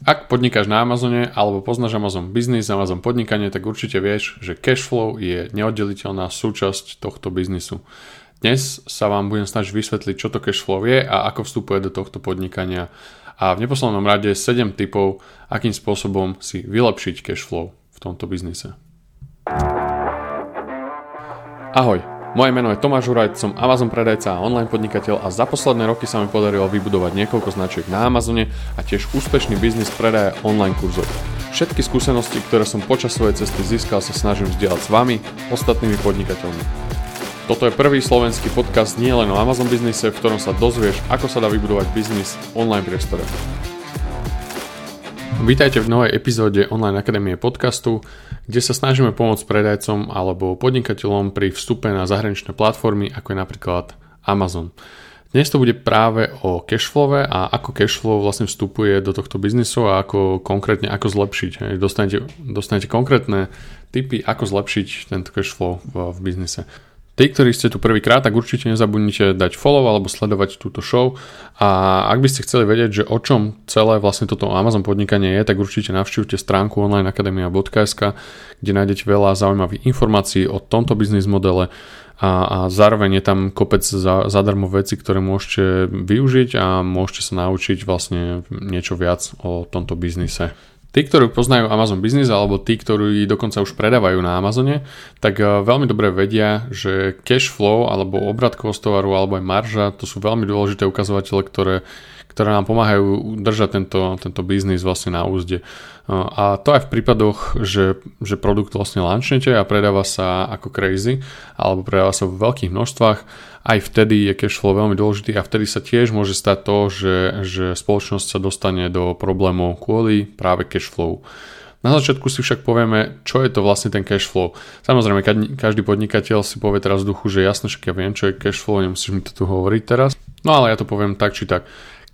Ak podnikáš na Amazone alebo poznáš Amazon Business, Amazon podnikanie, tak určite vieš, že cashflow je neoddeliteľná súčasť tohto biznisu. Dnes sa vám budem snažiť vysvetliť, čo to cashflow je a ako vstupuje do tohto podnikania. A v neposlednom rade 7 typov, akým spôsobom si vylepšiť cashflow v tomto biznise. Ahoj, moje meno je Tomáš Hurajt, som Amazon predajca a online podnikateľ a za posledné roky sa mi podarilo vybudovať niekoľko značiek na Amazone a tiež úspešný biznis predaja online kurzov. Všetky skúsenosti, ktoré som počas svojej cesty získal, sa snažím vzdielať s vami, ostatnými podnikateľmi. Toto je prvý slovenský podcast nie len o Amazon biznise, v ktorom sa dozvieš, ako sa dá vybudovať biznis v online priestore. Vítajte v novej epizóde Online Akadémie podcastu, kde sa snažíme pomôcť predajcom alebo podnikateľom pri vstupe na zahraničné platformy, ako je napríklad Amazon. Dnes to bude práve o cashflowe a ako cashflow vlastne vstupuje do tohto biznisu a ako konkrétne ako zlepšiť. Dostanete, dostanete konkrétne tipy, ako zlepšiť tento cashflow v, v biznise. Tí, ktorí ste tu prvýkrát, tak určite nezabudnite dať follow alebo sledovať túto show a ak by ste chceli vedieť, že o čom celé vlastne toto Amazon podnikanie je, tak určite navštívte stránku onlineakademia.sk, kde nájdete veľa zaujímavých informácií o tomto biznis modele a, a zároveň je tam kopec za, zadarmo veci, ktoré môžete využiť a môžete sa naučiť vlastne niečo viac o tomto biznise. Tí, ktorí poznajú Amazon Business alebo tí, ktorí dokonca už predávajú na Amazone, tak eh, veľmi dobre vedia, že cash flow alebo obratkovosť tovaru alebo aj marža, to sú veľmi dôležité ukazovatele, ktoré, ktoré nám pomáhajú držať tento, tento biznis vlastne na úzde. Eh, a to aj v prípadoch, že, že produkt vlastne lanchnete a predáva sa ako crazy alebo predáva sa v veľkých množstvách, aj vtedy je cash flow veľmi dôležitý a vtedy sa tiež môže stať to, že, že spoločnosť sa dostane do problémov kvôli práve cash flow. Na začiatku si však povieme, čo je to vlastne ten cash flow. Samozrejme, každý podnikateľ si povie teraz v duchu, že jasne, však ja viem, čo je cash flow, nemusíš mi to tu hovoriť teraz. No ale ja to poviem tak či tak.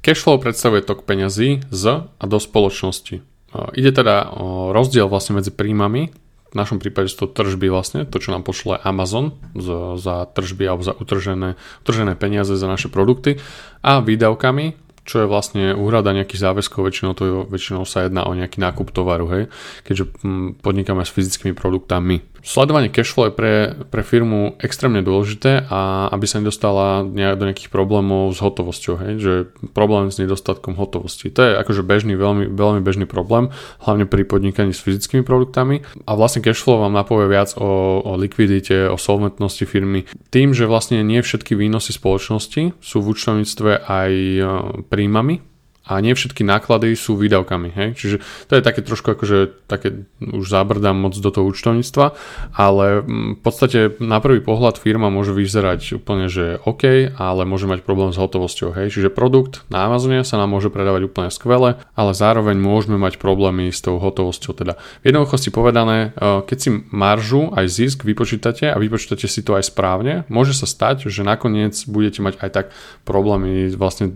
Cash flow predstavuje tok peňazí z a do spoločnosti. Ide teda o rozdiel vlastne medzi príjmami našom prípade sú to tržby vlastne, to čo nám pošle Amazon za, za tržby alebo za utržené, utržené peniaze za naše produkty a výdavkami, čo je vlastne úhrada nejakých záväzkov, väčšinou, to je, väčšinou sa jedná o nejaký nákup tovaru, hej, keďže hm, podnikáme s fyzickými produktami. Sledovanie cashflow je pre, pre firmu extrémne dôležité a aby sa nedostala nejak do nejakých problémov s hotovosťou, hej, že problém s nedostatkom hotovosti. To je akože bežný, veľmi, veľmi bežný problém, hlavne pri podnikaní s fyzickými produktami a vlastne cashflow vám napovie viac o, o likvidite, o solventnosti firmy. Tým, že vlastne nie všetky výnosy spoločnosti sú v účtovníctve aj e, príjmami, a nie všetky náklady sú výdavkami. Hej? Čiže to je také trošku akože také, už zabrdám moc do toho účtovníctva, ale mm, v podstate na prvý pohľad firma môže vyzerať úplne, že OK, ale môže mať problém s hotovosťou. Hej? Čiže produkt na Amazone sa nám môže predávať úplne skvele, ale zároveň môžeme mať problémy s tou hotovosťou. Teda v jednoduchosti povedané, e, keď si maržu aj zisk vypočítate a vypočítate si to aj správne, môže sa stať, že nakoniec budete mať aj tak problémy vlastne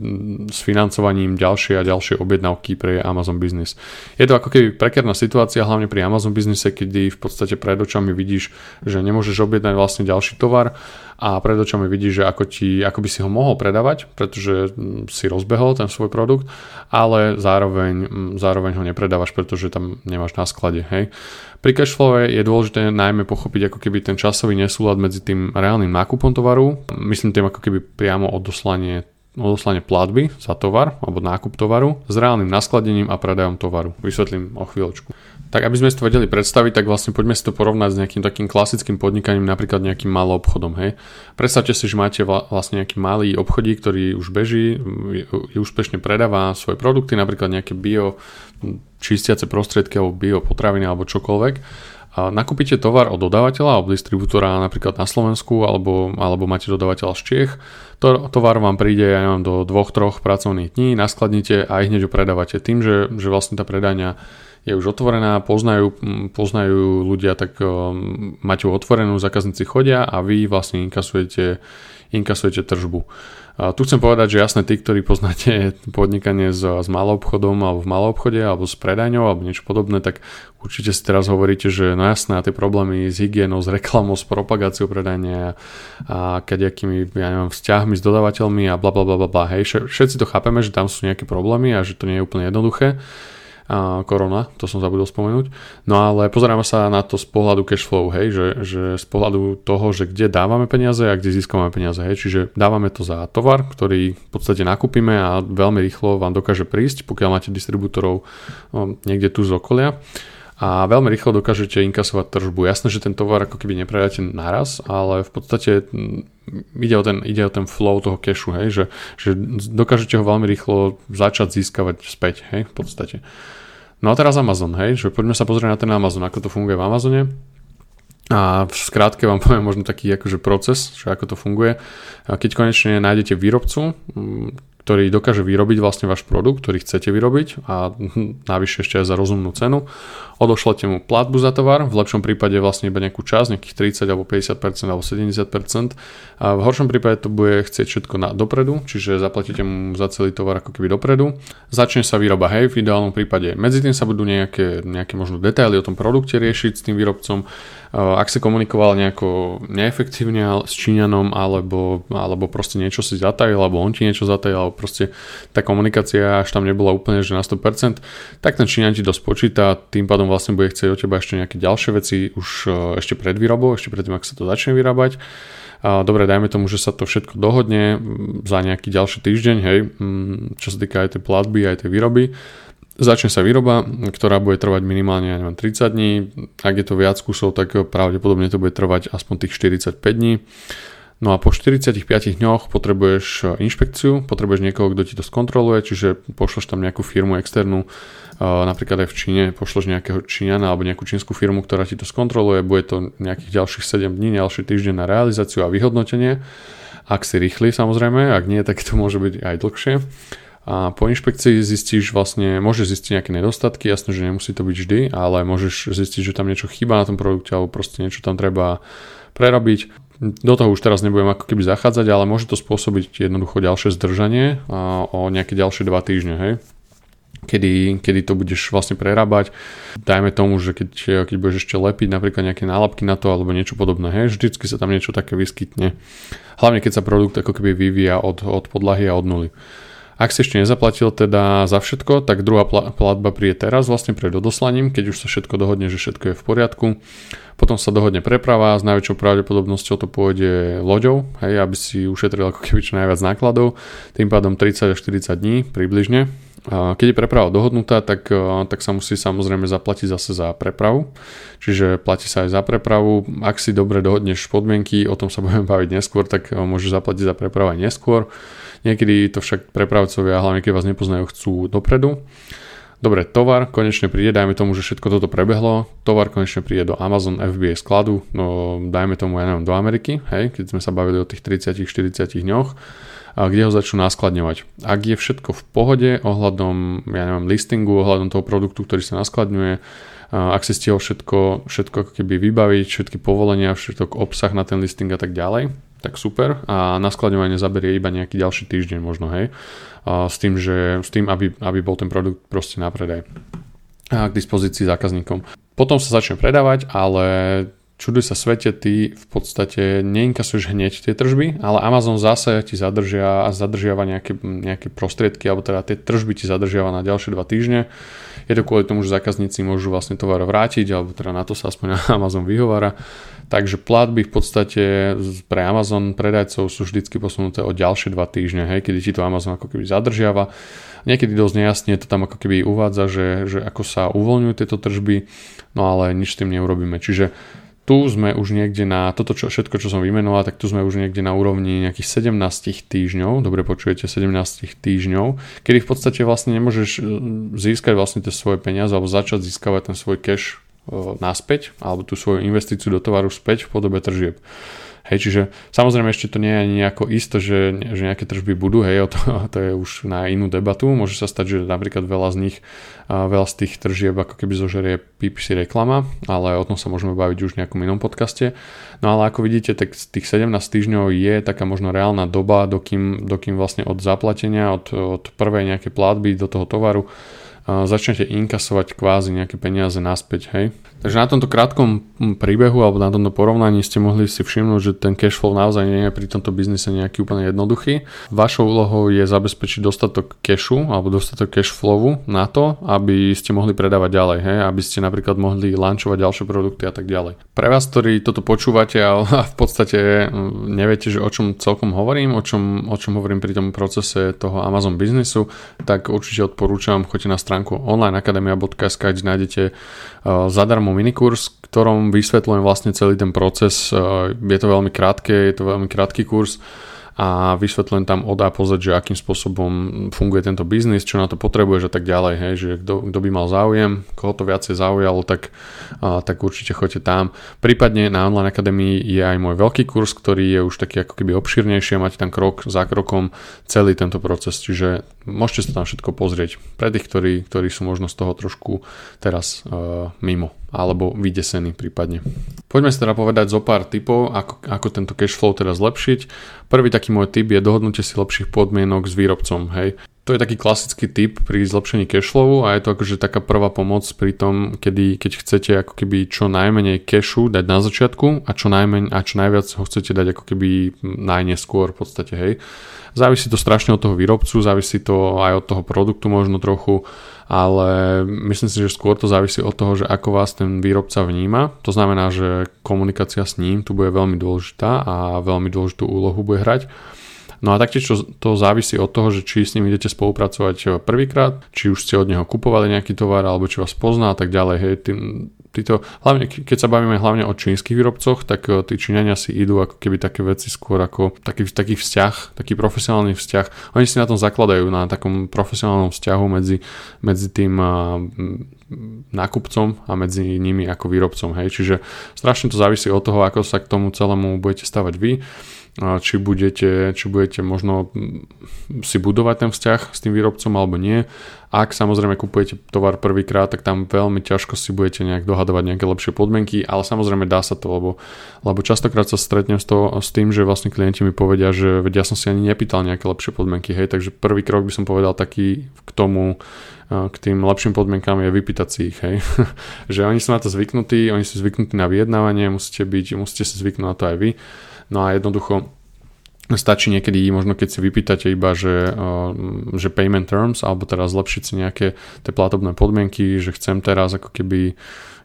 s financovaním ďalších ďalšie a ďalšie objednávky pre Amazon Business. Je to ako keby prekerná situácia, hlavne pri Amazon Businesse, kedy v podstate pred očami vidíš, že nemôžeš objednať vlastne ďalší tovar a pred očami vidíš, že ako, ti, ako by si ho mohol predávať, pretože mm, si rozbehol ten svoj produkt, ale zároveň, mm, zároveň ho nepredávaš, pretože tam nemáš na sklade. Hej. Pri cashflow je dôležité najmä pochopiť ako keby ten časový nesúlad medzi tým reálnym nákupom tovaru, myslím tým ako keby priamo odoslanie odoslanie platby za tovar alebo nákup tovaru s reálnym naskladením a predajom tovaru. Vysvetlím o chvíľočku. Tak aby sme si to vedeli predstaviť, tak vlastne poďme si to porovnať s nejakým takým klasickým podnikaním, napríklad nejakým malým obchodom. Hej. Predstavte si, že máte vlastne nejaký malý obchodík, ktorý už beží, úspešne predáva svoje produkty, napríklad nejaké bio čistiace prostriedky alebo bio potraviny alebo čokoľvek nakúpite tovar od dodávateľa alebo distribútora napríklad na Slovensku alebo, alebo máte dodávateľa z Čiech, to, tovar vám príde ja do dvoch, troch pracovných dní, naskladnite a ich hneď ho predávate. Tým, že, že vlastne tá predania je už otvorená, poznajú, poznajú ľudia, tak um, máte otvorenú, zákazníci chodia a vy vlastne inkasujete, inkasujete tržbu. A tu chcem povedať, že jasné, tí, ktorí poznáte podnikanie s, s malou obchodom alebo v malou obchode alebo s predajňou alebo niečo podobné, tak určite si teraz hovoríte, že no jasné, tie problémy s hygienou, s reklamou, s propagáciou predania a kadejakými, ja neviem, vzťahmi s dodávateľmi a bla bla bla bla. Hej, všetci to chápeme, že tam sú nejaké problémy a že to nie je úplne jednoduché. Korona, to som zabudol spomenúť. No ale pozeráme sa na to z pohľadu cash flow, hej, že, že z pohľadu toho, že kde dávame peniaze a kde získame peniaze, hej, čiže dávame to za tovar, ktorý v podstate nakúpime a veľmi rýchlo vám dokáže prísť, pokiaľ máte distribútorov no, niekde tu z okolia a veľmi rýchlo dokážete inkasovať tržbu. Jasné, že ten tovar ako keby nepredáte naraz, ale v podstate mm, ide o ten, ide o ten flow toho cashu, hej, že, že dokážete ho veľmi rýchlo začať získavať späť, hej, v podstate. No a teraz Amazon, hej, že poďme sa pozrieť na ten Amazon, ako to funguje v Amazone. A v skrátke vám poviem možno taký akože proces, že ako to funguje. Keď konečne nájdete výrobcu, mm, ktorý dokáže vyrobiť vlastne váš produkt, ktorý chcete vyrobiť a navyše ešte aj za rozumnú cenu. Odošlete mu platbu za tovar, v lepšom prípade vlastne iba nejakú časť, nejakých 30 alebo 50% alebo 70%. A v horšom prípade to bude chcieť všetko na dopredu, čiže zaplatíte mu za celý tovar ako keby dopredu. Začne sa výroba, hej, v ideálnom prípade. Medzi tým sa budú nejaké, nejaké možno detaily o tom produkte riešiť s tým výrobcom. Ak si komunikoval nejako neefektívne s Číňanom alebo, alebo proste niečo si zatajil, alebo on ti niečo zatajil, alebo proste tá komunikácia až tam nebola úplne že na 100%, tak ten Číňan ti dosť počíta, tým pádom vlastne bude chcieť od teba ešte nejaké ďalšie veci už e, ešte pred výrobou, ešte predtým, ak sa to začne vyrábať. Dobre, dajme tomu, že sa to všetko dohodne za nejaký ďalší týždeň, hej, čo sa týka aj tej platby, aj tej výroby. Začne sa výroba, ktorá bude trvať minimálne ja neviem, 30 dní. Ak je to viac kusov, tak pravdepodobne to bude trvať aspoň tých 45 dní. No a po 45 dňoch potrebuješ e, inšpekciu, potrebuješ niekoho, kto ti to skontroluje, čiže pošleš tam nejakú firmu externú, e, napríklad aj v Číne, pošleš nejakého Číňana alebo nejakú čínsku firmu, ktorá ti to skontroluje, bude to nejakých ďalších 7 dní, ďalší týždeň na realizáciu a vyhodnotenie. Ak si rýchly samozrejme, ak nie, tak to môže byť aj dlhšie. A po inšpekcii zistíš vlastne, môžeš zistiť nejaké nedostatky, jasné, že nemusí to byť vždy, ale môžeš zistiť, že tam niečo chýba na tom produkte alebo proste niečo tam treba prerobiť do toho už teraz nebudem ako keby zachádzať, ale môže to spôsobiť jednoducho ďalšie zdržanie o nejaké ďalšie 2 týždne, hej? Kedy, kedy to budeš vlastne prerábať. Dajme tomu, že keď, keď budeš ešte lepiť napríklad nejaké nálepky na to alebo niečo podobné, hej, vždycky sa tam niečo také vyskytne. Hlavne keď sa produkt ako keby vyvíja od, od podlahy a od nuly. Ak si ešte nezaplatil teda za všetko, tak druhá platba príde teraz vlastne pred odoslaním, keď už sa všetko dohodne, že všetko je v poriadku. Potom sa dohodne preprava, s najväčšou pravdepodobnosťou to pôjde loďou, hej, aby si ušetril ako keby čo najviac nákladov, tým pádom 30 až 40 dní približne. Keď je preprava dohodnutá, tak, tak sa musí samozrejme zaplatiť zase za prepravu. Čiže platí sa aj za prepravu. Ak si dobre dohodneš podmienky, o tom sa budeme baviť neskôr, tak môžeš zaplatiť za prepravu aj neskôr. Niekedy to však prepravcovia, hlavne keď vás nepoznajú, chcú dopredu. Dobre, tovar konečne príde, dajme tomu, že všetko toto prebehlo, tovar konečne príde do Amazon FBA skladu, no dajme tomu, ja neviem, do Ameriky, hej, keď sme sa bavili o tých 30-40 dňoch, a kde ho začnú naskladňovať. Ak je všetko v pohode ohľadom, ja neviem, listingu, ohľadom toho produktu, ktorý sa naskladňuje, ak si stihol všetko, všetko keby vybaviť, všetky povolenia, všetok obsah na ten listing a tak ďalej, tak super a naskladňovanie zaberie iba nejaký ďalší týždeň možno, hej. S tým, že, s tým aby, aby bol ten produkt proste na predaj a k dispozícii zákazníkom. Potom sa začne predávať, ale čuduj sa svete, ty v podstate neinkasuješ hneď tie tržby, ale Amazon zase ti zadržia a zadržiava nejaké, nejaké prostriedky, alebo teda tie tržby ti zadržiava na ďalšie dva týždne. Je to kvôli tomu, že zákazníci môžu vlastne tovar vrátiť, alebo teda na to sa aspoň Amazon vyhovára. Takže platby v podstate pre Amazon predajcov sú vždycky posunuté o ďalšie dva týždne, hej, kedy ti to Amazon ako keby zadržiava. Niekedy dosť nejasne to tam ako keby uvádza, že, že ako sa uvoľňujú tieto tržby, no ale nič s tým neurobíme. Čiže tu sme už niekde na, toto čo, všetko, čo som vymenoval, tak tu sme už niekde na úrovni nejakých 17 týždňov, dobre počujete, 17 týždňov, kedy v podstate vlastne nemôžeš e, získať vlastne tie svoje peniaze alebo začať získavať ten svoj cash naspäť, alebo tú svoju investíciu do tovaru späť v podobe tržieb. Hej, čiže samozrejme ešte to nie je nejako isto, že, že nejaké tržby budú, hej, to, to je už na inú debatu. Môže sa stať, že napríklad veľa z nich, veľa z tých tržieb ako keby zožerie PPC reklama, ale o tom sa môžeme baviť už v nejakom inom podcaste. No ale ako vidíte, tak tých 17 týždňov je taká možno reálna doba, dokým, dokým vlastne od zaplatenia, od, od prvej nejakej platby do toho tovaru začnete inkasovať kvázi nejaké peniaze naspäť, hej. Takže na tomto krátkom príbehu alebo na tomto porovnaní ste mohli si všimnúť, že ten cash flow naozaj nie je pri tomto biznise nejaký úplne jednoduchý. Vašou úlohou je zabezpečiť dostatok cashu alebo dostatok cash flowu na to, aby ste mohli predávať ďalej, hej, aby ste napríklad mohli lanchovať ďalšie produkty a tak ďalej. Pre vás, ktorí toto počúvate a v podstate neviete, že o čom celkom hovorím, o čom, o čom hovorím pri tom procese toho Amazon biznisu, tak určite odporúčam, choďte na stránku onlineakademia.sk, kde nájdete zadarmo zadarmo minikurs, ktorom vysvetľujem vlastne celý ten proces. Je to veľmi krátke, je to veľmi krátky kurz a vysvetľujem tam od A pozrieť, že akým spôsobom funguje tento biznis, čo na to potrebuješ a tak ďalej, hej, že kto, by mal záujem, koho to viacej zaujalo, tak, a, tak určite choďte tam. Prípadne na Online Academy je aj môj veľký kurz, ktorý je už taký ako keby obširnejší a máte tam krok za krokom celý tento proces, čiže môžete sa tam všetko pozrieť pre tých, ktorí, ktorí sú možno z toho trošku teraz uh, mimo alebo vydesení prípadne. Poďme si teda povedať zo pár typov, ako, ako tento cash flow teda zlepšiť. Prvý taký môj tip je dohodnutie si lepších podmienok s výrobcom. Hej. To je taký klasický tip pri zlepšení cashflowu a je to akože taká prvá pomoc pri tom, kedy, keď chcete ako keby čo najmenej cashu dať na začiatku a čo, najmenej, a čo najviac ho chcete dať ako keby najneskôr v podstate, hej. Závisí to strašne od toho výrobcu, závisí to aj od toho produktu možno trochu, ale myslím si, že skôr to závisí od toho, že ako vás ten výrobca vníma. To znamená, že komunikácia s ním tu bude veľmi dôležitá a veľmi dôležitú úlohu bude hrať. No a taktiež to, to závisí od toho, že či s ním idete spolupracovať prvýkrát, či už ste od neho kupovali nejaký tovar, alebo či vás pozná a tak ďalej. Hej, tým, títo, hlavne keď sa bavíme hlavne o čínskych výrobcoch, tak eh, tí Číňania si idú ako keby také veci skôr ako taký, taký vzťah, taký profesionálny vzťah. Oni si na tom zakladajú, na takom profesionálnom vzťahu medzi, medzi tým eh, nákupcom a medzi nimi ako výrobcom. Hej. Čiže strašne to závisí od toho, ako sa k tomu celému budete stavať vy či budete, či budete možno si budovať ten vzťah s tým výrobcom alebo nie. Ak samozrejme kupujete tovar prvýkrát, tak tam veľmi ťažko si budete nejak dohadovať nejaké lepšie podmienky, ale samozrejme dá sa to, lebo, lebo častokrát sa stretnem s, to, s tým, že vlastne klienti mi povedia, že ja som si ani nepýtal nejaké lepšie podmienky, hej, takže prvý krok by som povedal taký k tomu, k tým lepším podmienkám je vypýtať si ich, hej. že oni sú na to zvyknutí, oni sú zvyknutí na vyjednávanie, musíte byť, musíte si zvyknúť na to aj vy No a jednoducho stačí niekedy, možno keď si vypýtate iba, že, že payment terms, alebo teraz zlepšiť si nejaké tie platobné podmienky, že chcem teraz ako keby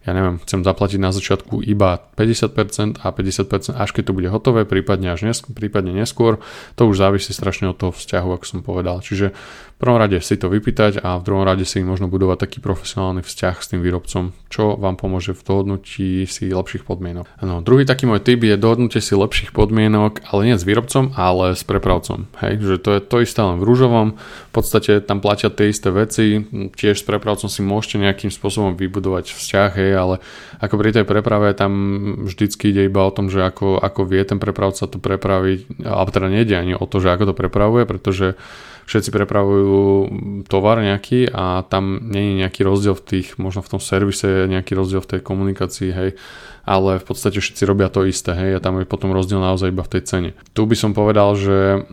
ja neviem, chcem zaplatiť na začiatku iba 50% a 50% až keď to bude hotové, prípadne až neskôr, prípadne neskôr. To už závisí strašne od toho vzťahu, ako som povedal. Čiže v prvom rade si to vypýtať a v druhom rade si možno budovať taký profesionálny vzťah s tým výrobcom, čo vám pomôže v dohodnutí si lepších podmienok. No, druhý taký môj tip je dohodnutie si lepších podmienok, ale nie s výrobcom, ale s prepravcom. Hej, že to je to isté len v rúžovom, v podstate tam platia tie isté veci, tiež s prepravcom si môžete nejakým spôsobom vybudovať vzťah, hej, ale ako pri tej preprave tam vždycky ide iba o tom, že ako, ako vie ten prepravca to prepraviť, alebo teda nejde ani o to, že ako to prepravuje, pretože všetci prepravujú tovar nejaký a tam nie je nejaký rozdiel v tých, možno v tom servise, nejaký rozdiel v tej komunikácii, hej, ale v podstate všetci robia to isté, hej, a tam je potom rozdiel naozaj iba v tej cene. Tu by som povedal, že,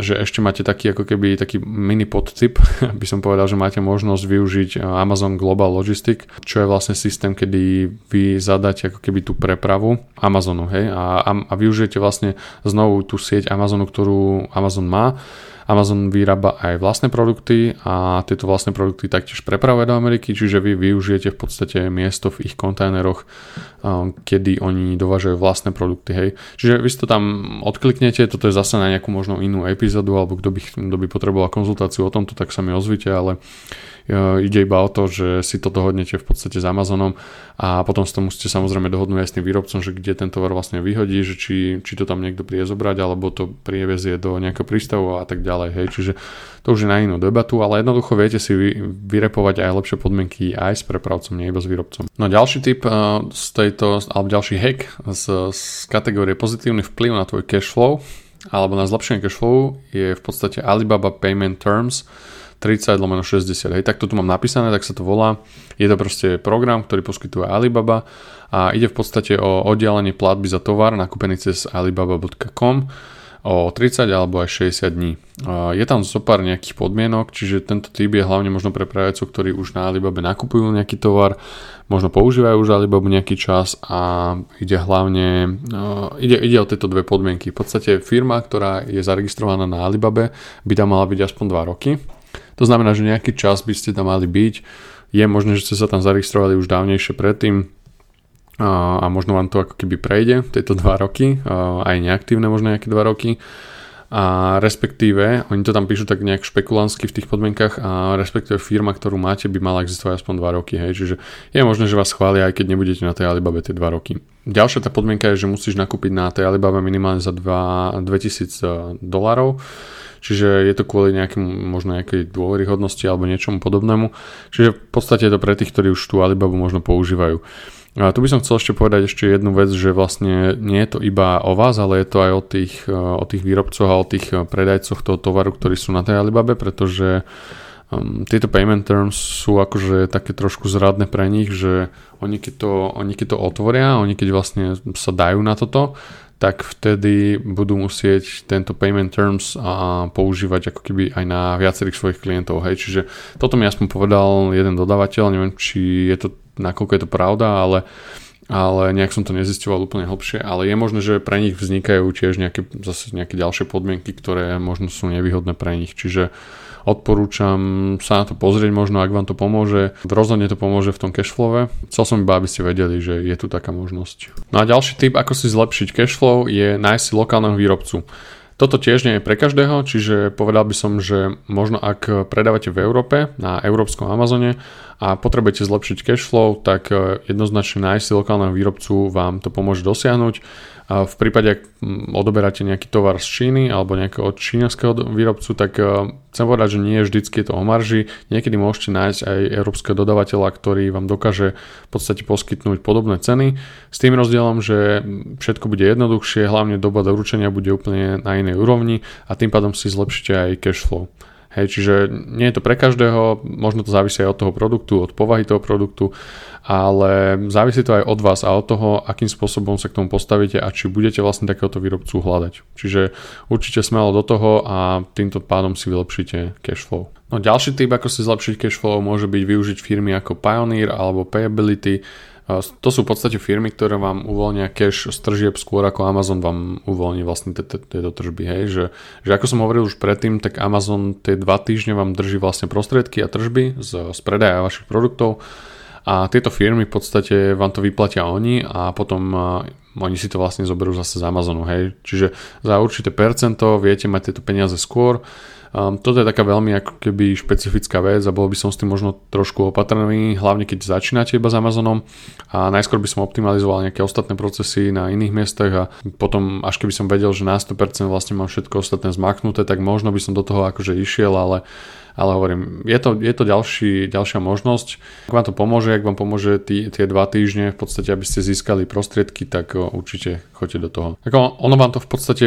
že ešte máte taký ako keby taký mini podtip, by som povedal, že máte možnosť využiť Amazon Global Logistic, čo je vlastne systém, kedy vy zadáte ako keby tú prepravu Amazonu, hej, a, a využijete vlastne znovu tú sieť Amazonu, ktorú Amazon má Amazon vyrába aj vlastné produkty a tieto vlastné produkty taktiež prepravuje do Ameriky, čiže vy využijete v podstate miesto v ich kontajneroch, kedy oni dovážajú vlastné produkty. Hej. Čiže vy si to tam odkliknete, toto je zase na nejakú možno inú epizódu, alebo kto by, kto by potreboval konzultáciu o tomto, tak sa mi ozvite, ale ide iba o to, že si to dohodnete v podstate s Amazonom a potom si to musíte samozrejme dohodnúť aj s tým výrobcom, že kde ten tovar vlastne vyhodí, že či, či to tam niekto príde zobrať alebo to prievezie do nejakého prístavu a tak ďalej. Hej. Čiže to už je na inú debatu, ale jednoducho viete si vy, vyrepovať aj lepšie podmienky aj s prepravcom, nie iba s výrobcom. No ďalší tip uh, z tejto, alebo ďalší hack z, z kategórie pozitívny vplyv na tvoj cash flow alebo na zlepšenie cash flow je v podstate Alibaba Payment Terms, 30 lomeno 60. Hej, takto tu mám napísané, tak sa to volá. Je to proste program, ktorý poskytuje Alibaba a ide v podstate o oddialenie platby za tovar nakúpený cez alibaba.com. o 30 alebo aj 60 dní. Je tam zo pár nejakých podmienok, čiže tento typ je hlavne možno pre predajcov, ktorí už na Alibabe nakupujú nejaký tovar, možno používajú už Alibabu nejaký čas a ide hlavne, ide, ide o tieto dve podmienky. V podstate firma, ktorá je zaregistrovaná na Alibabe, by tam mala byť aspoň 2 roky. To znamená, že nejaký čas by ste tam mali byť. Je možné, že ste sa tam zaregistrovali už dávnejšie predtým, a možno vám to ako keby prejde, tieto dva roky, aj neaktívne možno nejaké dva roky a respektíve, oni to tam píšu tak nejak špekulánsky v tých podmienkach a respektíve firma, ktorú máte, by mala existovať aspoň 2 roky, hej, čiže je možné, že vás chvália, aj keď nebudete na tej Alibabe tie 2 roky. Ďalšia tá podmienka je, že musíš nakúpiť na tej Alibabe minimálne za 2, 2000 e, dolarov, čiže je to kvôli nejakým možno nejakej dôveryhodnosti alebo niečomu podobnému, čiže v podstate je to pre tých, ktorí už tú Alibabu možno používajú. A tu by som chcel ešte povedať ešte jednu vec, že vlastne nie je to iba o vás, ale je to aj o tých, e, o tých výrobcoch a o tých e, predajcoch toho tovaru, ktorí sú na tej Alibabe, pretože um, tieto payment terms sú akože také trošku zradné pre nich, že oni keď, to, oni keď to otvoria, oni keď vlastne sa dajú na toto, tak vtedy budú musieť tento payment terms a používať ako keby aj na viacerých svojich klientov. Hej. Čiže toto mi aspoň povedal jeden dodávateľ, neviem či je to nakoľko je to pravda, ale ale nejak som to nezisťoval úplne hlbšie, ale je možné, že pre nich vznikajú tiež nejaké, zase nejaké ďalšie podmienky, ktoré možno sú nevýhodné pre nich, čiže odporúčam sa na to pozrieť možno, ak vám to pomôže. Rozhodne to pomôže v tom cashflowe. Chcel som iba, aby ste vedeli, že je tu taká možnosť. No a ďalší tip, ako si zlepšiť cashflow, je nájsť si lokálneho výrobcu. Toto tiež nie je pre každého, čiže povedal by som, že možno ak predávate v Európe na európskom Amazone a potrebujete zlepšiť cashflow, tak eh, jednoznačne nájsť si lokálneho výrobcu vám to pomôže dosiahnuť. V prípade, ak mm, odoberáte nejaký tovar z Číny alebo nejakého čínskeho výrobcu, tak e, chcem povedať, že nie vždycky je to o marži. Niekedy môžete nájsť aj európskeho dodavateľa, ktorý vám dokáže v podstate poskytnúť podobné ceny. S tým rozdielom, že všetko bude jednoduchšie, hlavne doba doručenia bude úplne na inej úrovni a tým pádom si zlepšíte aj cash flow. Hej, čiže nie je to pre každého, možno to závisí aj od toho produktu, od povahy toho produktu, ale závisí to aj od vás a od toho, akým spôsobom sa k tomu postavíte a či budete vlastne takéhoto výrobcu hľadať. Čiže určite smelo do toho a týmto pádom si vylepšíte cashflow. No ďalší typ, ako si zlepšiť cashflow, môže byť využiť firmy ako Pioneer alebo Payability, to sú v podstate firmy, ktoré vám uvoľnia cash z tržieb skôr ako Amazon vám uvoľní vlastne tieto tržby. Hej? Že, že ako som hovoril už predtým, tak Amazon tie dva týždne vám drží vlastne prostriedky a tržby z, z predaja vašich produktov a tieto firmy v podstate vám to vyplatia oni a potom oni si to vlastne zoberú zase z Amazonu. Hej? Čiže za určité percento viete mať tieto peniaze skôr Um, toto je taká veľmi ako keby špecifická vec a bol by som s tým možno trošku opatrný, hlavne keď začínate iba s Amazonom a najskôr by som optimalizoval nejaké ostatné procesy na iných miestach a potom až keby som vedel, že na 100% vlastne mám všetko ostatné zmaknuté, tak možno by som do toho akože išiel, ale ale hovorím, je to, je to ďalší, ďalšia možnosť. Ak vám to pomôže, ak vám pomôže tí, tie dva týždne v podstate, aby ste získali prostriedky, tak určite choďte do toho. Ako ono vám to v podstate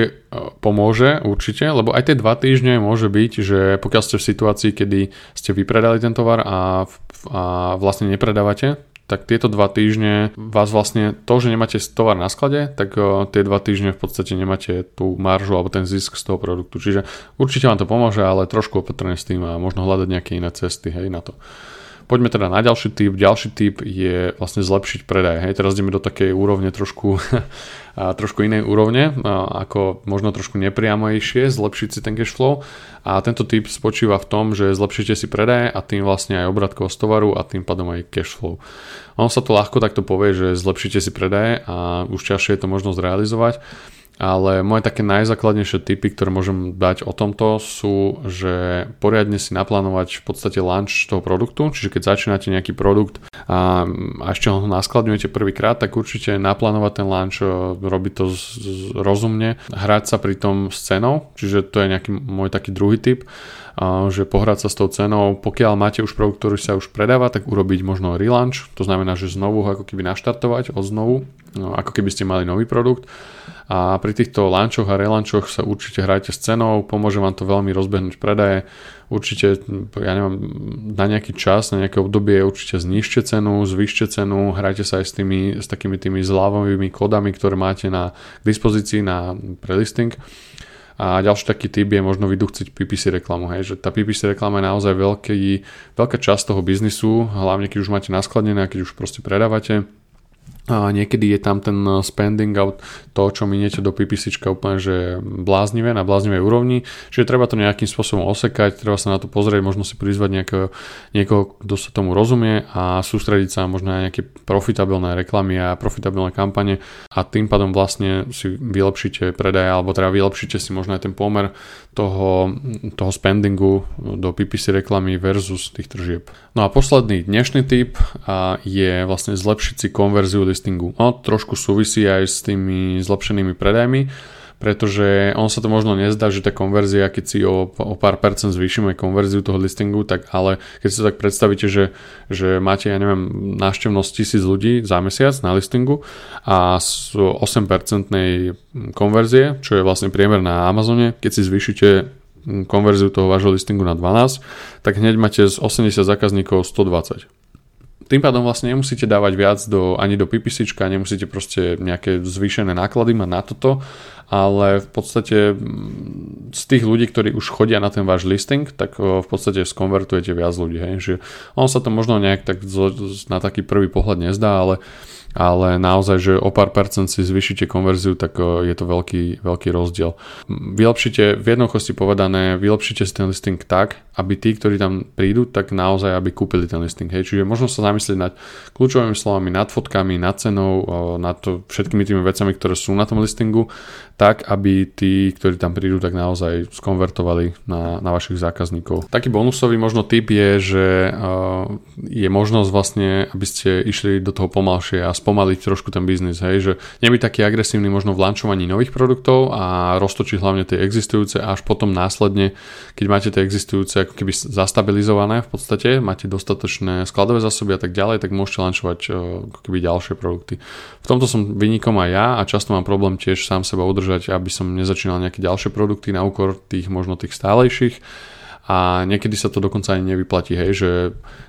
pomôže určite, lebo aj tie dva týždne môže byť, že pokiaľ ste v situácii, kedy ste vypredali ten tovar a, a vlastne nepredávate, tak tieto dva týždne vás vlastne to, že nemáte tovar na sklade, tak uh, tie dva týždne v podstate nemáte tú maržu alebo ten zisk z toho produktu. Čiže určite vám to pomôže, ale trošku opatrne s tým a možno hľadať nejaké iné cesty hej, na to. Poďme teda na ďalší typ. Ďalší typ je vlastne zlepšiť predaj. Hej, teraz ideme do takej úrovne trošku, trošku inej úrovne, ako možno trošku nepriamejšie, zlepšiť si ten cash flow. A tento typ spočíva v tom, že zlepšíte si predaj a tým vlastne aj obratko z tovaru a tým pádom aj cash flow. Ono sa to ľahko takto povie, že zlepšíte si predaj a už ťažšie je to možno zrealizovať ale moje také najzákladnejšie typy, ktoré môžem dať o tomto sú, že poriadne si naplánovať v podstate launch toho produktu, čiže keď začínate nejaký produkt a, ešte ho naskladňujete prvýkrát, tak určite naplánovať ten launch, e, robiť to z, z, rozumne, hrať sa pri tom s cenou, čiže to je nejaký môj taký druhý typ že pohrať sa s tou cenou, pokiaľ máte už produkt, ktorý sa už predáva, tak urobiť možno relaunch, to znamená, že znovu ho ako keby naštartovať od znovu, no, ako keby ste mali nový produkt. A pri týchto lančoch a relančoch sa určite hrajte s cenou, pomôže vám to veľmi rozbehnúť predaje, určite, ja neviem, na nejaký čas, na nejaké obdobie určite znižte cenu, zvyšte cenu, hrajte sa aj s, tými, s takými tými zľavovými kodami, ktoré máte na dispozícii na prelisting A ďalší taký typ je možno vyduchciť PPC reklamu, hej, že tá PPC reklama je naozaj veľký, veľká časť toho biznisu, hlavne keď už máte naskladnené a keď už proste predávate a niekedy je tam ten uh, spending out, to, čo miniete do PPC úplne, že bláznivé, na bláznivej úrovni, čiže treba to nejakým spôsobom osekať, treba sa na to pozrieť, možno si prizvať nejakého, niekoho, kto sa tomu rozumie a sústrediť sa možno na nejaké profitabilné reklamy a profitabilné kampane a tým pádom vlastne si vylepšíte predaje, alebo teda vylepšíte si možno aj ten pomer toho, toho spendingu do PPC reklamy versus tých tržieb. No a posledný dnešný tip je vlastne zlepšiť si konverziu listingu. No, trošku súvisí aj s tými zlepšenými predajmi, pretože on sa to možno nezdá, že tá konverzia, keď si o, o pár percent zvýšime konverziu toho listingu, tak ale keď si to tak predstavíte, že, že máte, ja neviem, návštevnosť tisíc ľudí za mesiac na listingu a z 8% konverzie, čo je vlastne priemer na Amazone, keď si zvýšite konverziu toho vášho listingu na 12, tak hneď máte z 80 zákazníkov 120 tým pádom vlastne nemusíte dávať viac do, ani do PPC, nemusíte proste nejaké zvýšené náklady mať na toto, ale v podstate mm, z tých ľudí, ktorí už chodia na ten váš listing, tak v podstate skonvertujete viac ľudí. Hej? Že on sa to možno nejak tak na taký prvý pohľad nezdá, ale ale naozaj, že o pár percent si zvyšíte konverziu, tak je to veľký, veľký rozdiel. Vylepšite, v jednoduchosti povedané, vylepšite si ten listing tak, aby tí, ktorí tam prídu, tak naozaj, aby kúpili ten listing. Hej. Čiže možno sa zamyslieť nad kľúčovými slovami, nad fotkami, nad cenou, nad to, všetkými tými vecami, ktoré sú na tom listingu, tak, aby tí, ktorí tam prídu, tak naozaj skonvertovali na, na vašich zákazníkov. Taký bonusový možno tip je, že je možnosť vlastne, aby ste išli do toho pomalšie a spomaliť trošku ten biznis, hej, že nebyť taký agresívny možno v lančovaní nových produktov a roztočiť hlavne tie existujúce až potom následne, keď máte tie existujúce ako keby zastabilizované v podstate, máte dostatočné skladové zásoby a tak ďalej, tak môžete lančovať ako keby ďalšie produkty. V tomto som vynikom aj ja a často mám problém tiež sám seba udržať, aby som nezačínal nejaké ďalšie produkty na úkor tých možno tých stálejších a niekedy sa to dokonca ani nevyplatí, hej, že,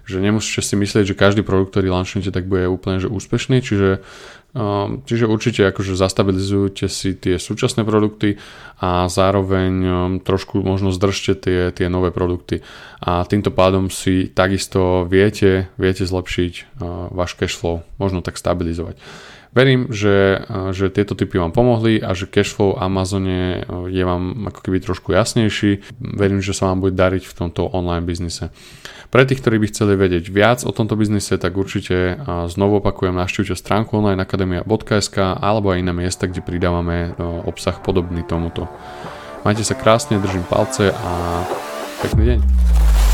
že nemusíte si myslieť, že každý produkt, ktorý launchnete, tak bude úplne že úspešný, čiže, um, čiže určite akože zastabilizujte si tie súčasné produkty a zároveň um, trošku možno zdržte tie, tie nové produkty a týmto pádom si takisto viete, viete zlepšiť uh, váš cash flow, možno tak stabilizovať. Verím, že, že tieto typy vám pomohli a že cashflow Amazone je vám ako keby trošku jasnejší. Verím, že sa vám bude dariť v tomto online biznise. Pre tých, ktorí by chceli vedieť viac o tomto biznise, tak určite znovu opakujem, navštívte stránku onlineakademia.sk alebo aj iné miesta, kde pridávame obsah podobný tomuto. Majte sa krásne, držím palce a pekný deň.